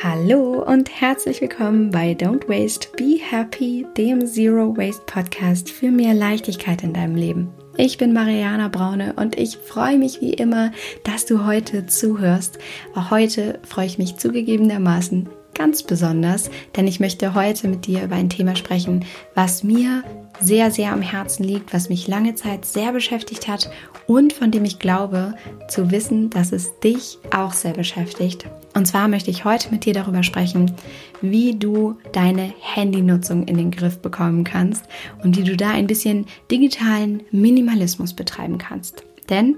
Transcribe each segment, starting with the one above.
Hallo und herzlich willkommen bei Don't Waste, Be Happy, dem Zero Waste Podcast für mehr Leichtigkeit in deinem Leben. Ich bin Mariana Braune und ich freue mich wie immer, dass du heute zuhörst. Auch heute freue ich mich zugegebenermaßen ganz besonders, denn ich möchte heute mit dir über ein Thema sprechen, was mir sehr, sehr am Herzen liegt, was mich lange Zeit sehr beschäftigt hat und von dem ich glaube zu wissen, dass es dich auch sehr beschäftigt. Und zwar möchte ich heute mit dir darüber sprechen, wie du deine Handynutzung in den Griff bekommen kannst und wie du da ein bisschen digitalen Minimalismus betreiben kannst. Denn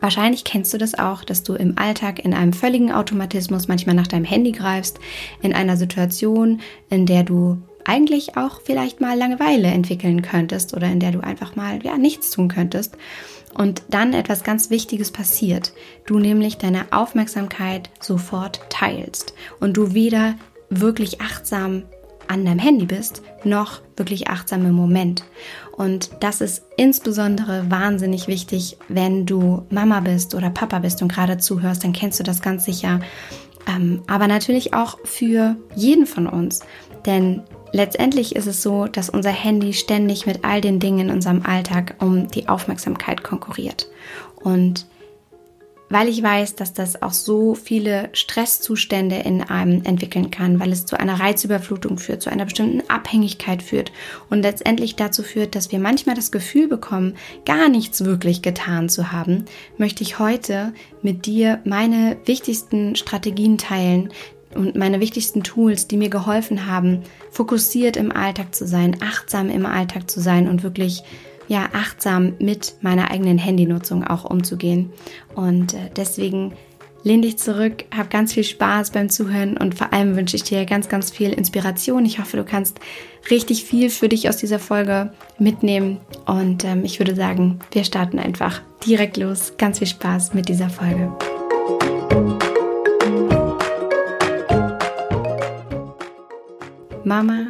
Wahrscheinlich kennst du das auch, dass du im Alltag in einem völligen Automatismus manchmal nach deinem Handy greifst, in einer Situation, in der du eigentlich auch vielleicht mal Langeweile entwickeln könntest oder in der du einfach mal ja nichts tun könntest und dann etwas ganz Wichtiges passiert. Du nämlich deine Aufmerksamkeit sofort teilst und du weder wirklich achtsam an deinem Handy bist, noch wirklich achtsam im Moment. Und das ist insbesondere wahnsinnig wichtig, wenn du Mama bist oder Papa bist und gerade zuhörst, dann kennst du das ganz sicher. Ähm, aber natürlich auch für jeden von uns. Denn Letztendlich ist es so, dass unser Handy ständig mit all den Dingen in unserem Alltag um die Aufmerksamkeit konkurriert. Und weil ich weiß, dass das auch so viele Stresszustände in einem entwickeln kann, weil es zu einer Reizüberflutung führt, zu einer bestimmten Abhängigkeit führt und letztendlich dazu führt, dass wir manchmal das Gefühl bekommen, gar nichts wirklich getan zu haben, möchte ich heute mit dir meine wichtigsten Strategien teilen, und meine wichtigsten Tools, die mir geholfen haben, fokussiert im Alltag zu sein, achtsam im Alltag zu sein und wirklich ja achtsam mit meiner eigenen Handynutzung auch umzugehen. Und äh, deswegen lehn dich zurück, hab ganz viel Spaß beim Zuhören und vor allem wünsche ich dir ganz, ganz viel Inspiration. Ich hoffe, du kannst richtig viel für dich aus dieser Folge mitnehmen. Und ähm, ich würde sagen, wir starten einfach direkt los. Ganz viel Spaß mit dieser Folge. Mama,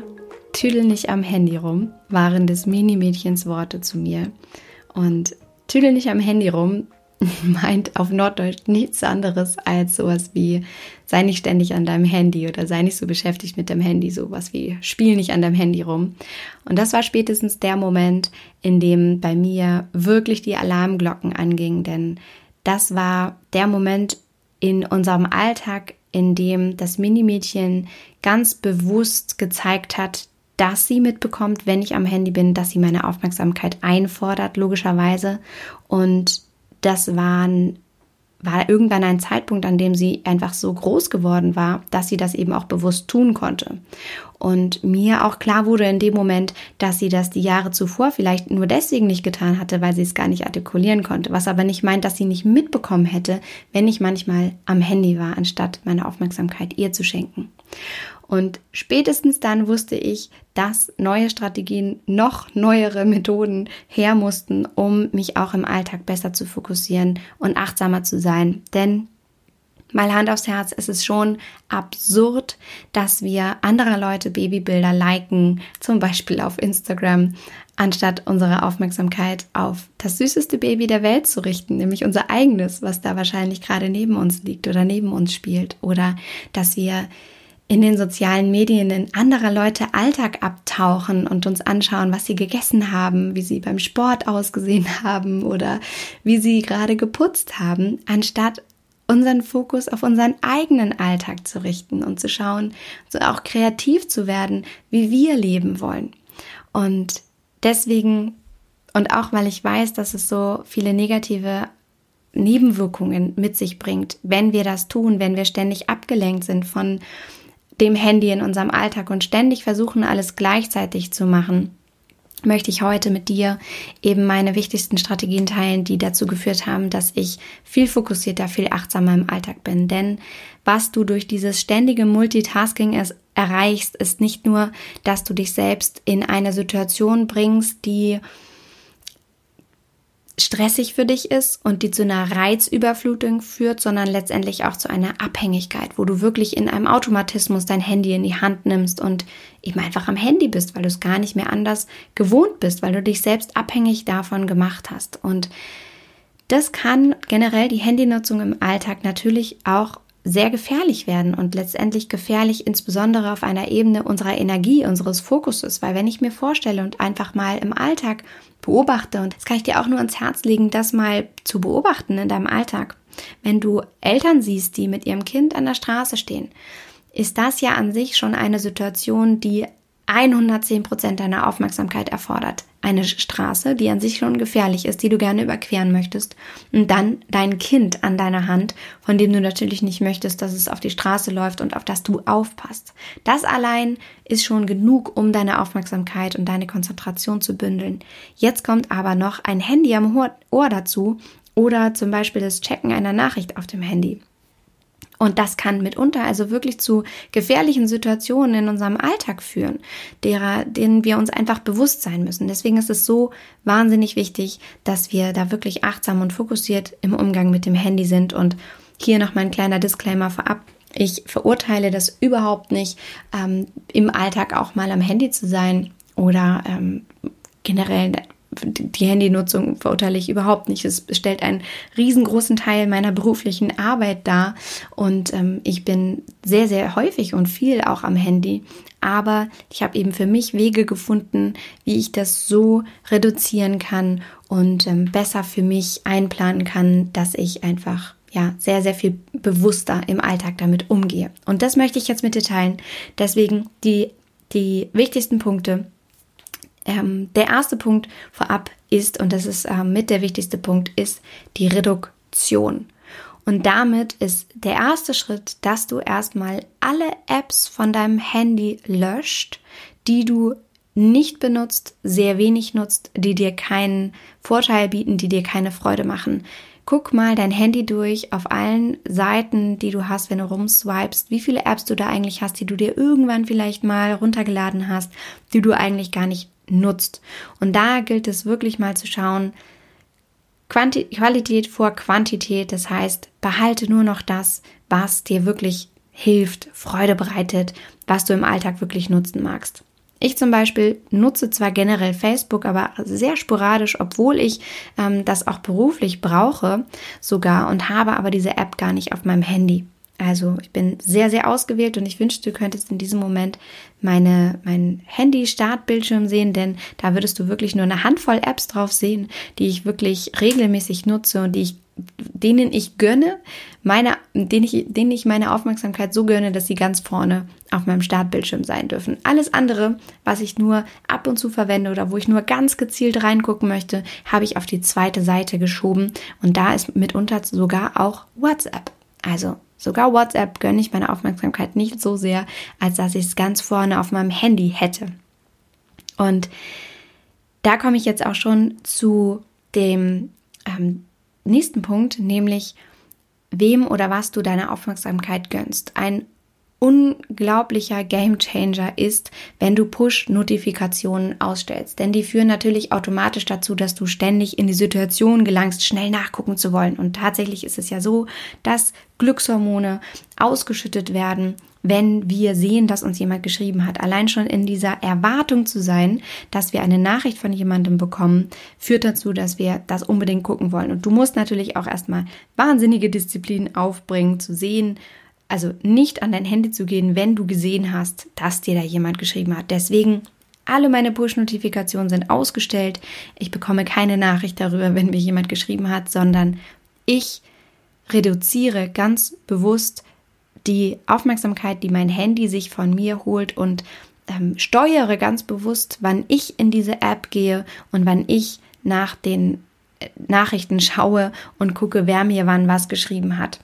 tüdel nicht am Handy rum, waren des Mini-Mädchens Worte zu mir. Und tüdel nicht am Handy rum meint auf Norddeutsch nichts anderes als sowas wie sei nicht ständig an deinem Handy oder sei nicht so beschäftigt mit dem Handy, sowas wie spiel nicht an deinem Handy rum. Und das war spätestens der Moment, in dem bei mir wirklich die Alarmglocken angingen, denn das war der Moment in unserem Alltag, in dem das Minimädchen ganz bewusst gezeigt hat, dass sie mitbekommt, wenn ich am Handy bin, dass sie meine Aufmerksamkeit einfordert, logischerweise. Und das waren war irgendwann ein Zeitpunkt, an dem sie einfach so groß geworden war, dass sie das eben auch bewusst tun konnte. Und mir auch klar wurde in dem Moment, dass sie das die Jahre zuvor vielleicht nur deswegen nicht getan hatte, weil sie es gar nicht artikulieren konnte. Was aber nicht meint, dass sie nicht mitbekommen hätte, wenn ich manchmal am Handy war, anstatt meine Aufmerksamkeit ihr zu schenken. Und spätestens dann wusste ich, dass neue Strategien, noch neuere Methoden her mussten, um mich auch im Alltag besser zu fokussieren und achtsamer zu sein. Denn mal Hand aufs Herz, es ist schon absurd, dass wir anderer Leute Babybilder liken, zum Beispiel auf Instagram, anstatt unsere Aufmerksamkeit auf das süßeste Baby der Welt zu richten, nämlich unser eigenes, was da wahrscheinlich gerade neben uns liegt oder neben uns spielt. Oder dass wir in den sozialen Medien in anderer Leute Alltag abtauchen und uns anschauen, was sie gegessen haben, wie sie beim Sport ausgesehen haben oder wie sie gerade geputzt haben, anstatt unseren Fokus auf unseren eigenen Alltag zu richten und zu schauen, so auch kreativ zu werden, wie wir leben wollen. Und deswegen und auch weil ich weiß, dass es so viele negative Nebenwirkungen mit sich bringt, wenn wir das tun, wenn wir ständig abgelenkt sind von dem Handy in unserem Alltag und ständig versuchen, alles gleichzeitig zu machen, möchte ich heute mit dir eben meine wichtigsten Strategien teilen, die dazu geführt haben, dass ich viel fokussierter, viel achtsamer im Alltag bin. Denn was du durch dieses ständige Multitasking erreichst, ist nicht nur, dass du dich selbst in eine Situation bringst, die stressig für dich ist und die zu einer Reizüberflutung führt, sondern letztendlich auch zu einer Abhängigkeit, wo du wirklich in einem Automatismus dein Handy in die Hand nimmst und eben einfach am Handy bist, weil du es gar nicht mehr anders gewohnt bist, weil du dich selbst abhängig davon gemacht hast. Und das kann generell die Handynutzung im Alltag natürlich auch sehr gefährlich werden und letztendlich gefährlich insbesondere auf einer Ebene unserer Energie, unseres Fokuses, weil wenn ich mir vorstelle und einfach mal im Alltag beobachte, und das kann ich dir auch nur ans Herz legen, das mal zu beobachten in deinem Alltag, wenn du Eltern siehst, die mit ihrem Kind an der Straße stehen, ist das ja an sich schon eine Situation, die 110 Prozent deiner Aufmerksamkeit erfordert. Eine Straße, die an sich schon gefährlich ist, die du gerne überqueren möchtest. Und dann dein Kind an deiner Hand, von dem du natürlich nicht möchtest, dass es auf die Straße läuft und auf das du aufpasst. Das allein ist schon genug, um deine Aufmerksamkeit und deine Konzentration zu bündeln. Jetzt kommt aber noch ein Handy am Ohr dazu oder zum Beispiel das Checken einer Nachricht auf dem Handy. Und das kann mitunter also wirklich zu gefährlichen Situationen in unserem Alltag führen, derer, denen wir uns einfach bewusst sein müssen. Deswegen ist es so wahnsinnig wichtig, dass wir da wirklich achtsam und fokussiert im Umgang mit dem Handy sind. Und hier noch mal ein kleiner Disclaimer vorab. Ich verurteile das überhaupt nicht, ähm, im Alltag auch mal am Handy zu sein oder ähm, generell die Handynutzung verurteile ich überhaupt nicht. Es stellt einen riesengroßen Teil meiner beruflichen Arbeit dar und ähm, ich bin sehr, sehr häufig und viel auch am Handy. Aber ich habe eben für mich Wege gefunden, wie ich das so reduzieren kann und ähm, besser für mich einplanen kann, dass ich einfach ja, sehr, sehr viel bewusster im Alltag damit umgehe. Und das möchte ich jetzt mit dir teilen. Deswegen die, die wichtigsten Punkte, ähm, der erste Punkt vorab ist, und das ist ähm, mit der wichtigste Punkt, ist die Reduktion. Und damit ist der erste Schritt, dass du erstmal alle Apps von deinem Handy löscht, die du nicht benutzt, sehr wenig nutzt, die dir keinen Vorteil bieten, die dir keine Freude machen. Guck mal dein Handy durch auf allen Seiten, die du hast, wenn du rumswipest, wie viele Apps du da eigentlich hast, die du dir irgendwann vielleicht mal runtergeladen hast, die du eigentlich gar nicht nutzt. Und da gilt es wirklich mal zu schauen, Quanti Qualität vor Quantität. Das heißt, behalte nur noch das, was dir wirklich hilft, Freude bereitet, was du im Alltag wirklich nutzen magst. Ich zum Beispiel nutze zwar generell Facebook, aber sehr sporadisch, obwohl ich ähm, das auch beruflich brauche sogar und habe aber diese App gar nicht auf meinem Handy. Also ich bin sehr, sehr ausgewählt und ich wünschte, du könntest in diesem Moment meine, mein Handy-Startbildschirm sehen, denn da würdest du wirklich nur eine Handvoll Apps drauf sehen, die ich wirklich regelmäßig nutze und die ich, denen ich gönne, meine, denen ich, denen ich meine Aufmerksamkeit so gönne, dass sie ganz vorne auf meinem Startbildschirm sein dürfen. Alles andere, was ich nur ab und zu verwende oder wo ich nur ganz gezielt reingucken möchte, habe ich auf die zweite Seite geschoben und da ist mitunter sogar auch WhatsApp. Also Sogar WhatsApp gönne ich meine Aufmerksamkeit nicht so sehr, als dass ich es ganz vorne auf meinem Handy hätte. Und da komme ich jetzt auch schon zu dem ähm, nächsten Punkt, nämlich wem oder was du deine Aufmerksamkeit gönnst. Ein unglaublicher Gamechanger ist, wenn du Push-Notifikationen ausstellst. Denn die führen natürlich automatisch dazu, dass du ständig in die Situation gelangst, schnell nachgucken zu wollen. Und tatsächlich ist es ja so, dass Glückshormone ausgeschüttet werden, wenn wir sehen, dass uns jemand geschrieben hat. Allein schon in dieser Erwartung zu sein, dass wir eine Nachricht von jemandem bekommen, führt dazu, dass wir das unbedingt gucken wollen. Und du musst natürlich auch erstmal wahnsinnige Disziplin aufbringen, zu sehen, also nicht an dein Handy zu gehen, wenn du gesehen hast, dass dir da jemand geschrieben hat. Deswegen alle meine Push-Notifikationen sind ausgestellt. Ich bekomme keine Nachricht darüber, wenn mir jemand geschrieben hat, sondern ich reduziere ganz bewusst die Aufmerksamkeit, die mein Handy sich von mir holt und ähm, steuere ganz bewusst, wann ich in diese App gehe und wann ich nach den äh, Nachrichten schaue und gucke, wer mir wann was geschrieben hat.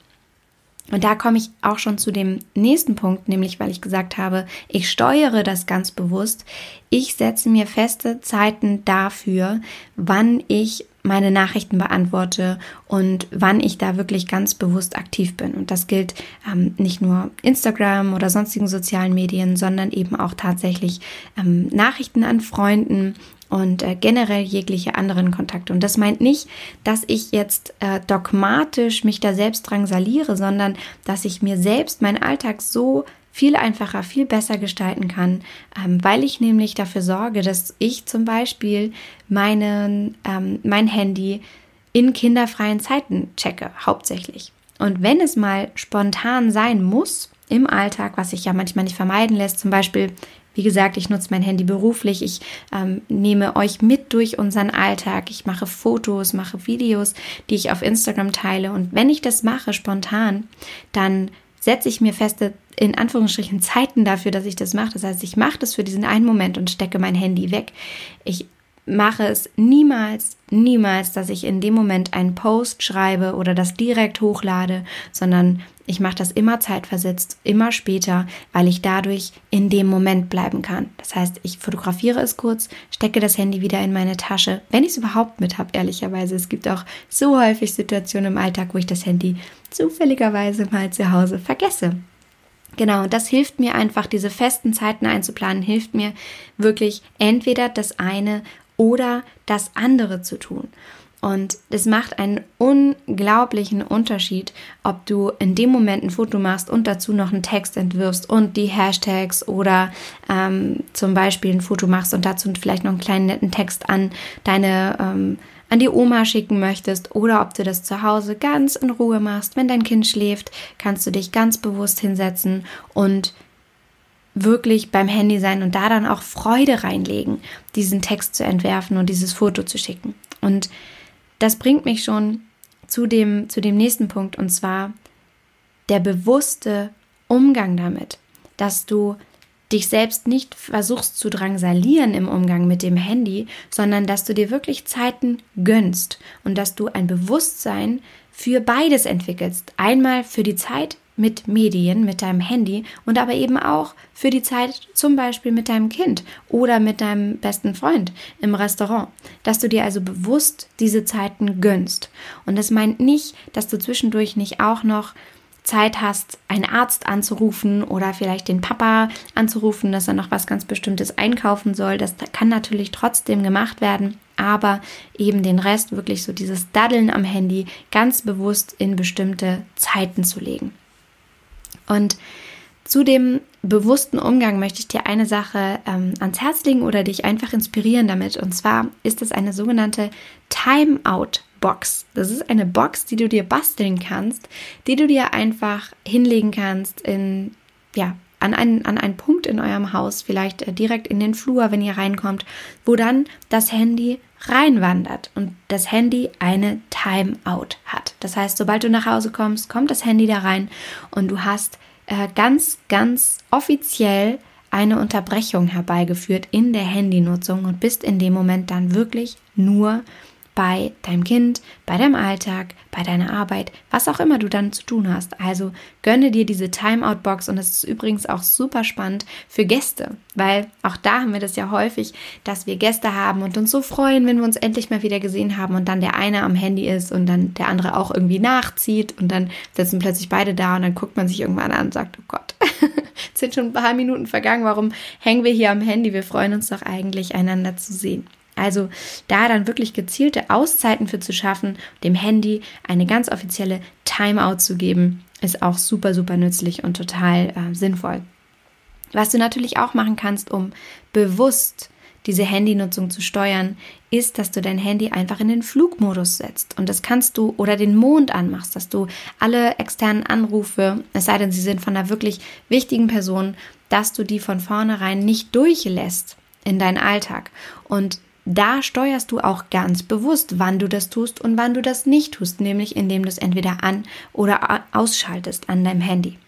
Und da komme ich auch schon zu dem nächsten Punkt, nämlich weil ich gesagt habe, ich steuere das ganz bewusst. Ich setze mir feste Zeiten dafür, wann ich meine Nachrichten beantworte und wann ich da wirklich ganz bewusst aktiv bin. Und das gilt ähm, nicht nur Instagram oder sonstigen sozialen Medien, sondern eben auch tatsächlich ähm, Nachrichten an Freunden, und äh, generell jegliche anderen Kontakte. Und das meint nicht, dass ich jetzt äh, dogmatisch mich da selbst drangsaliere, sondern dass ich mir selbst meinen Alltag so viel einfacher, viel besser gestalten kann, ähm, weil ich nämlich dafür sorge, dass ich zum Beispiel meinen, ähm, mein Handy in kinderfreien Zeiten checke, hauptsächlich. Und wenn es mal spontan sein muss im Alltag, was sich ja manchmal nicht vermeiden lässt, zum Beispiel wie gesagt, ich nutze mein Handy beruflich. Ich ähm, nehme euch mit durch unseren Alltag. Ich mache Fotos, mache Videos, die ich auf Instagram teile. Und wenn ich das mache spontan, dann setze ich mir feste, in Anführungsstrichen, Zeiten dafür, dass ich das mache. Das heißt, ich mache das für diesen einen Moment und stecke mein Handy weg. Ich mache es niemals, niemals, dass ich in dem Moment einen Post schreibe oder das direkt hochlade, sondern ich mache das immer zeitversetzt, immer später, weil ich dadurch in dem Moment bleiben kann. Das heißt, ich fotografiere es kurz, stecke das Handy wieder in meine Tasche, wenn ich es überhaupt mit habe, ehrlicherweise. Es gibt auch so häufig Situationen im Alltag, wo ich das Handy zufälligerweise mal zu Hause vergesse. Genau, und das hilft mir einfach, diese festen Zeiten einzuplanen, hilft mir wirklich entweder das eine oder das andere zu tun. Und es macht einen unglaublichen Unterschied, ob du in dem Moment ein Foto machst und dazu noch einen Text entwirfst und die Hashtags oder ähm, zum Beispiel ein Foto machst und dazu vielleicht noch einen kleinen netten Text an deine ähm, an die Oma schicken möchtest oder ob du das zu Hause ganz in Ruhe machst. Wenn dein Kind schläft, kannst du dich ganz bewusst hinsetzen und wirklich beim Handy sein und da dann auch Freude reinlegen, diesen Text zu entwerfen und dieses Foto zu schicken. Und das bringt mich schon zu dem, zu dem nächsten Punkt und zwar der bewusste Umgang damit, dass du dich selbst nicht versuchst zu drangsalieren im Umgang mit dem Handy, sondern dass du dir wirklich Zeiten gönnst und dass du ein Bewusstsein für beides entwickelst. Einmal für die Zeit mit Medien, mit deinem Handy und aber eben auch für die Zeit zum Beispiel mit deinem Kind oder mit deinem besten Freund im Restaurant. Dass du dir also bewusst diese Zeiten gönnst. Und das meint nicht, dass du zwischendurch nicht auch noch Zeit hast, einen Arzt anzurufen oder vielleicht den Papa anzurufen, dass er noch was ganz Bestimmtes einkaufen soll. Das kann natürlich trotzdem gemacht werden, aber eben den Rest wirklich so dieses Daddeln am Handy ganz bewusst in bestimmte Zeiten zu legen. Und zu dem bewussten Umgang möchte ich dir eine Sache ähm, ans Herz legen oder dich einfach inspirieren damit. Und zwar ist es eine sogenannte Timeout-Box. Das ist eine Box, die du dir basteln kannst, die du dir einfach hinlegen kannst in, ja, an einen, an einen Punkt in eurem Haus, vielleicht äh, direkt in den Flur, wenn ihr reinkommt, wo dann das Handy reinwandert und das Handy eine Timeout hat. Das heißt, sobald du nach Hause kommst, kommt das Handy da rein und du hast äh, ganz, ganz offiziell eine Unterbrechung herbeigeführt in der Handynutzung und bist in dem Moment dann wirklich nur bei deinem Kind, bei deinem Alltag, bei deiner Arbeit, was auch immer du dann zu tun hast. Also gönne dir diese Timeout-Box und es ist übrigens auch super spannend für Gäste, weil auch da haben wir das ja häufig, dass wir Gäste haben und uns so freuen, wenn wir uns endlich mal wieder gesehen haben und dann der eine am Handy ist und dann der andere auch irgendwie nachzieht und dann sitzen plötzlich beide da und dann guckt man sich irgendwann an und sagt, oh Gott, jetzt sind schon ein paar Minuten vergangen, warum hängen wir hier am Handy? Wir freuen uns doch eigentlich, einander zu sehen. Also da dann wirklich gezielte Auszeiten für zu schaffen, dem Handy eine ganz offizielle Timeout zu geben, ist auch super, super nützlich und total äh, sinnvoll. Was du natürlich auch machen kannst, um bewusst diese Handynutzung zu steuern, ist, dass du dein Handy einfach in den Flugmodus setzt. Und das kannst du oder den Mond anmachst, dass du alle externen Anrufe, es sei denn, sie sind von einer wirklich wichtigen Person, dass du die von vornherein nicht durchlässt in deinen Alltag. Und da steuerst du auch ganz bewusst, wann du das tust und wann du das nicht tust, nämlich indem du es entweder an oder ausschaltest an deinem Handy.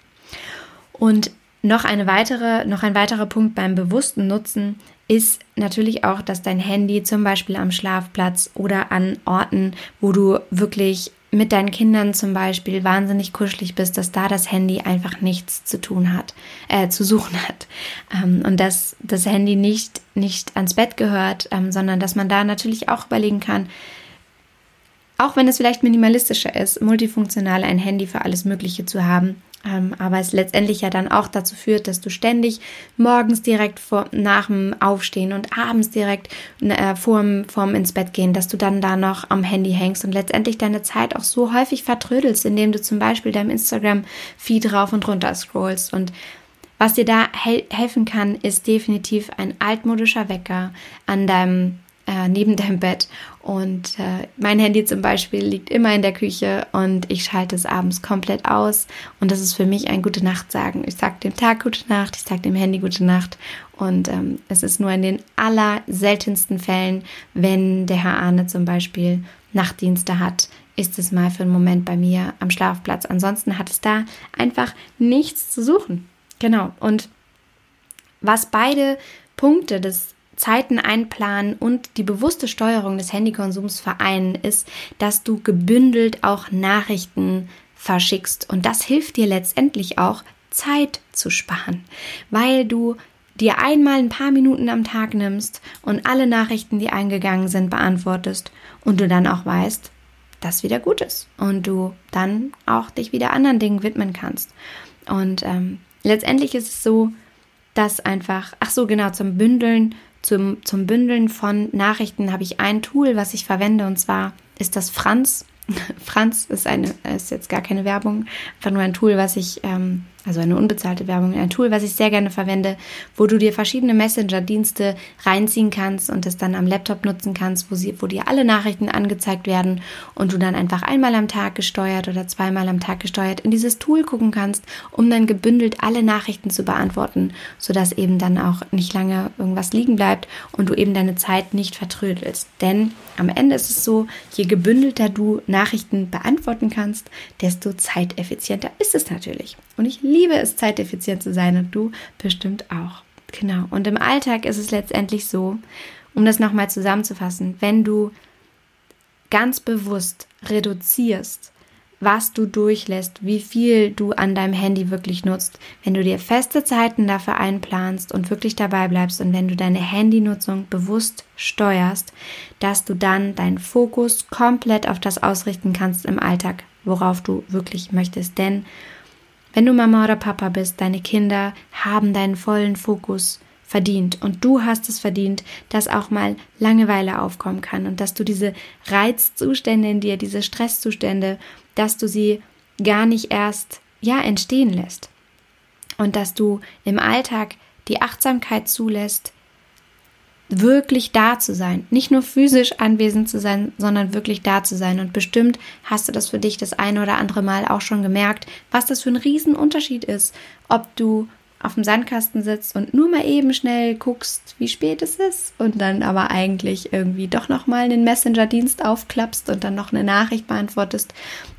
Und noch eine weitere, noch ein weiterer Punkt beim bewussten Nutzen ist natürlich auch, dass dein Handy zum Beispiel am Schlafplatz oder an Orten, wo du wirklich mit deinen Kindern zum Beispiel wahnsinnig kuschelig bist, dass da das Handy einfach nichts zu tun hat, äh, zu suchen hat. Ähm, und dass das Handy nicht, nicht ans Bett gehört, ähm, sondern dass man da natürlich auch überlegen kann, auch wenn es vielleicht minimalistischer ist, multifunktional ein Handy für alles Mögliche zu haben, aber es letztendlich ja dann auch dazu führt, dass du ständig morgens direkt vor, nach dem Aufstehen und abends direkt äh, vorm, vorm ins Bett gehen, dass du dann da noch am Handy hängst und letztendlich deine Zeit auch so häufig vertrödelst, indem du zum Beispiel deinem Instagram-Feed rauf und runter scrollst. Und was dir da hel helfen kann, ist definitiv ein altmodischer Wecker an deinem äh, neben deinem Bett Und äh, mein Handy zum Beispiel liegt immer in der Küche und ich schalte es abends komplett aus. Und das ist für mich ein gute Nacht sagen. Ich sage dem Tag gute Nacht, ich sage dem Handy gute Nacht. Und ähm, es ist nur in den aller seltensten Fällen, wenn der Herr Arne zum Beispiel Nachtdienste hat, ist es mal für einen Moment bei mir am Schlafplatz. Ansonsten hat es da einfach nichts zu suchen. Genau. Und was beide Punkte des Zeiten einplanen und die bewusste Steuerung des Handykonsums vereinen, ist, dass du gebündelt auch Nachrichten verschickst. Und das hilft dir letztendlich auch, Zeit zu sparen, weil du dir einmal ein paar Minuten am Tag nimmst und alle Nachrichten, die eingegangen sind, beantwortest und du dann auch weißt, dass wieder gut ist und du dann auch dich wieder anderen Dingen widmen kannst. Und ähm, letztendlich ist es so, dass einfach, ach so, genau, zum Bündeln, zum, zum Bündeln von Nachrichten habe ich ein Tool, was ich verwende und zwar ist das Franz. Franz ist eine, ist jetzt gar keine Werbung, einfach nur ein Tool, was ich ähm, also eine unbezahlte Werbung, ein Tool, was ich sehr gerne verwende, wo du dir verschiedene Messenger-Dienste reinziehen kannst und es dann am Laptop nutzen kannst, wo, sie, wo dir alle Nachrichten angezeigt werden und du dann einfach einmal am Tag gesteuert oder zweimal am Tag gesteuert in dieses Tool gucken kannst, um dann gebündelt alle Nachrichten zu beantworten, sodass eben dann auch nicht lange irgendwas liegen bleibt und du eben deine Zeit nicht vertrödelst. Denn am Ende ist es so, je gebündelter du Nachrichten beantworten kannst, desto zeiteffizienter ist es natürlich. Und ich liebe es, zeiteffizient zu sein und du bestimmt auch. Genau. Und im Alltag ist es letztendlich so, um das nochmal zusammenzufassen, wenn du ganz bewusst reduzierst, was du durchlässt, wie viel du an deinem Handy wirklich nutzt, wenn du dir feste Zeiten dafür einplanst und wirklich dabei bleibst und wenn du deine Handynutzung bewusst steuerst, dass du dann deinen Fokus komplett auf das ausrichten kannst im Alltag, worauf du wirklich möchtest. Denn wenn du Mama oder Papa bist, deine Kinder haben deinen vollen Fokus verdient. Und du hast es verdient, dass auch mal Langeweile aufkommen kann und dass du diese Reizzustände in dir, diese Stresszustände, dass du sie gar nicht erst ja entstehen lässt. Und dass du im Alltag die Achtsamkeit zulässt, wirklich da zu sein. Nicht nur physisch anwesend zu sein, sondern wirklich da zu sein. Und bestimmt hast du das für dich das eine oder andere Mal auch schon gemerkt, was das für ein Riesenunterschied ist, ob du auf dem Sandkasten sitzt und nur mal eben schnell guckst, wie spät es ist und dann aber eigentlich irgendwie doch nochmal einen Messenger-Dienst aufklappst und dann noch eine Nachricht beantwortest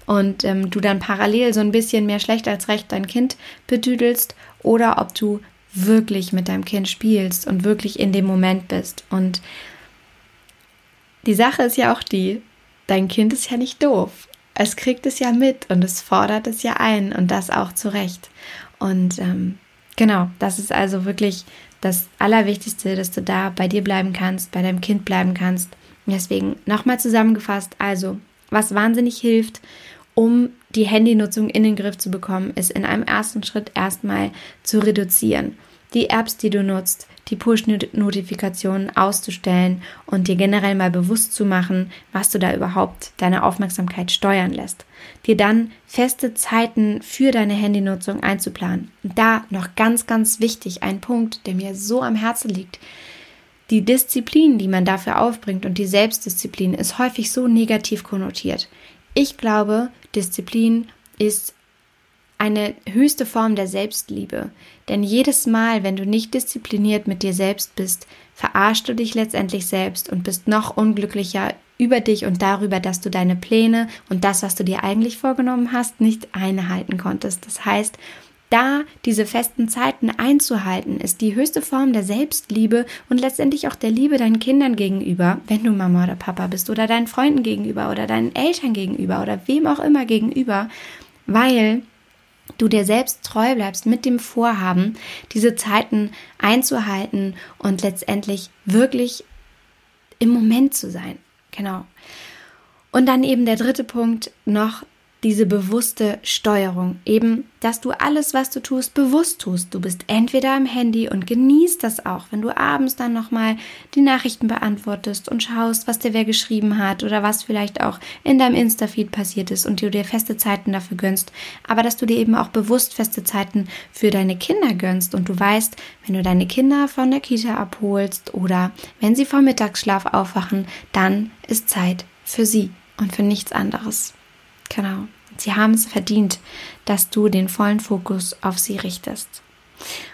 und ähm, du dann parallel so ein bisschen mehr schlecht als recht dein Kind betüdelst oder ob du wirklich mit deinem Kind spielst und wirklich in dem Moment bist. Und die Sache ist ja auch die, dein Kind ist ja nicht doof. Es kriegt es ja mit und es fordert es ja ein und das auch zu Recht. Und ähm, genau, das ist also wirklich das Allerwichtigste, dass du da bei dir bleiben kannst, bei deinem Kind bleiben kannst. Deswegen nochmal zusammengefasst, also was wahnsinnig hilft, um die Handynutzung in den Griff zu bekommen, ist in einem ersten Schritt erstmal zu reduzieren. Die Apps, die du nutzt, die Push-Notifikationen auszustellen und dir generell mal bewusst zu machen, was du da überhaupt deine Aufmerksamkeit steuern lässt. Dir dann feste Zeiten für deine Handynutzung einzuplanen. Und da noch ganz, ganz wichtig, ein Punkt, der mir so am Herzen liegt. Die Disziplin, die man dafür aufbringt und die Selbstdisziplin ist häufig so negativ konnotiert. Ich glaube, Disziplin ist eine höchste Form der Selbstliebe. Denn jedes Mal, wenn du nicht diszipliniert mit dir selbst bist, verarschst du dich letztendlich selbst und bist noch unglücklicher über dich und darüber, dass du deine Pläne und das, was du dir eigentlich vorgenommen hast, nicht einhalten konntest. Das heißt, da diese festen Zeiten einzuhalten, ist die höchste Form der Selbstliebe und letztendlich auch der Liebe deinen Kindern gegenüber, wenn du Mama oder Papa bist oder deinen Freunden gegenüber oder deinen Eltern gegenüber oder wem auch immer gegenüber, weil du dir selbst treu bleibst mit dem Vorhaben, diese Zeiten einzuhalten und letztendlich wirklich im Moment zu sein. Genau. Und dann eben der dritte Punkt noch diese bewusste Steuerung. Eben, dass du alles, was du tust, bewusst tust. Du bist entweder am Handy und genießt das auch, wenn du abends dann nochmal die Nachrichten beantwortest und schaust, was dir wer geschrieben hat oder was vielleicht auch in deinem Insta-Feed passiert ist und du dir feste Zeiten dafür gönnst. Aber dass du dir eben auch bewusst feste Zeiten für deine Kinder gönnst und du weißt, wenn du deine Kinder von der Kita abholst oder wenn sie vom Mittagsschlaf aufwachen, dann ist Zeit für sie und für nichts anderes. Genau. Sie haben es verdient, dass du den vollen Fokus auf sie richtest.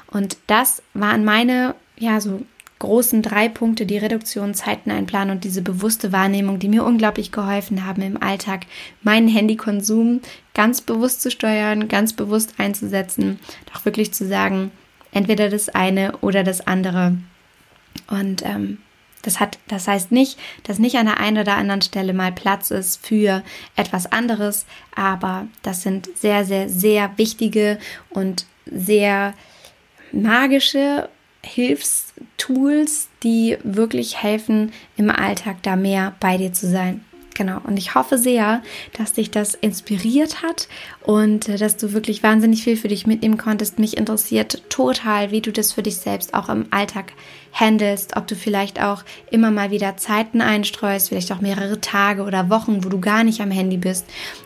Und das waren meine, ja, so großen drei Punkte, die Reduktion, Zeiten einplanen und diese bewusste Wahrnehmung, die mir unglaublich geholfen haben im Alltag, meinen Handykonsum ganz bewusst zu steuern, ganz bewusst einzusetzen, doch wirklich zu sagen, entweder das eine oder das andere. Und ähm, das, hat, das heißt nicht, dass nicht an der einen oder anderen Stelle mal Platz ist für etwas anderes, aber das sind sehr, sehr, sehr wichtige und sehr magische Hilfstools, die wirklich helfen, im Alltag da mehr bei dir zu sein. Genau. Und ich hoffe sehr, dass dich das inspiriert hat und äh, dass du wirklich wahnsinnig viel für dich mitnehmen konntest. Mich interessiert total, wie du das für dich selbst auch im Alltag handelst, ob du vielleicht auch immer mal wieder Zeiten einstreust, vielleicht auch mehrere Tage oder Wochen, wo du gar nicht am Handy bist,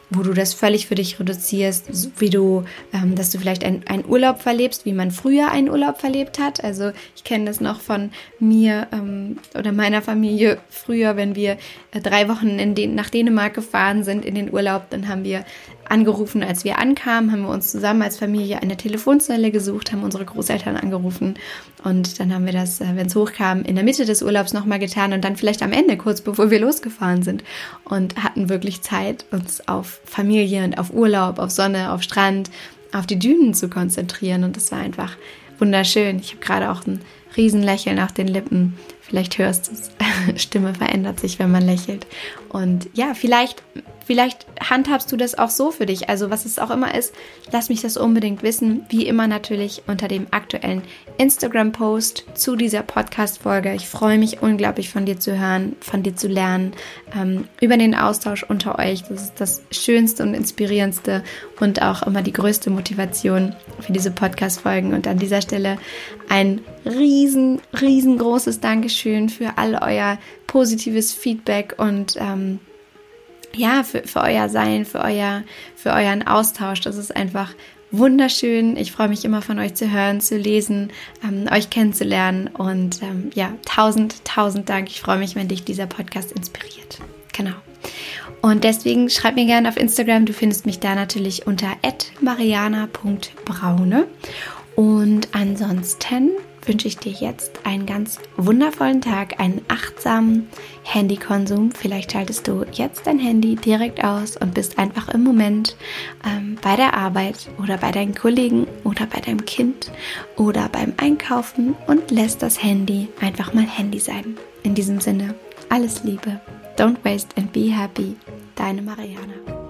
wo du das völlig für dich reduzierst, wie du, ähm, dass du vielleicht einen Urlaub verlebst, wie man früher einen Urlaub verlebt hat. Also ich kenne das noch von mir ähm, oder meiner Familie früher, wenn wir äh, drei Wochen in den, nach Dänemark gefahren sind in den Urlaub, dann haben wir angerufen, als wir ankamen, haben wir uns zusammen als Familie eine Telefonzelle gesucht, haben unsere Großeltern angerufen und dann haben wir das, äh, wenn es hochkam, in der Mitte des Urlaubs nochmal getan und dann vielleicht am Ende, kurz bevor wir losgefahren sind und hatten wirklich Zeit, uns auf Familie und auf Urlaub, auf Sonne, auf Strand, auf die Dünen zu konzentrieren und das war einfach wunderschön. Ich habe gerade auch ein Riesenlächeln auf den Lippen. Vielleicht hörst du es. Stimme verändert sich, wenn man lächelt. Und ja, vielleicht Vielleicht handhabst du das auch so für dich. Also was es auch immer ist, lass mich das unbedingt wissen. Wie immer natürlich unter dem aktuellen Instagram-Post zu dieser Podcast-Folge. Ich freue mich unglaublich von dir zu hören, von dir zu lernen, ähm, über den Austausch unter euch. Das ist das Schönste und Inspirierendste und auch immer die größte Motivation für diese Podcast-Folgen. Und an dieser Stelle ein riesen, riesengroßes Dankeschön für all euer positives Feedback und ähm, ja, für, für euer Sein, für, euer, für euren Austausch. Das ist einfach wunderschön. Ich freue mich immer von euch zu hören, zu lesen, ähm, euch kennenzulernen. Und ähm, ja, tausend, tausend Dank. Ich freue mich, wenn dich dieser Podcast inspiriert. Genau. Und deswegen schreib mir gerne auf Instagram. Du findest mich da natürlich unter mariana.braune. Und ansonsten wünsche ich dir jetzt einen ganz wundervollen Tag, einen achtsamen Handykonsum. Vielleicht schaltest du jetzt dein Handy direkt aus und bist einfach im Moment ähm, bei der Arbeit oder bei deinen Kollegen oder bei deinem Kind oder beim Einkaufen und lässt das Handy einfach mal Handy sein. In diesem Sinne, alles Liebe. Don't waste and be happy. Deine Mariana.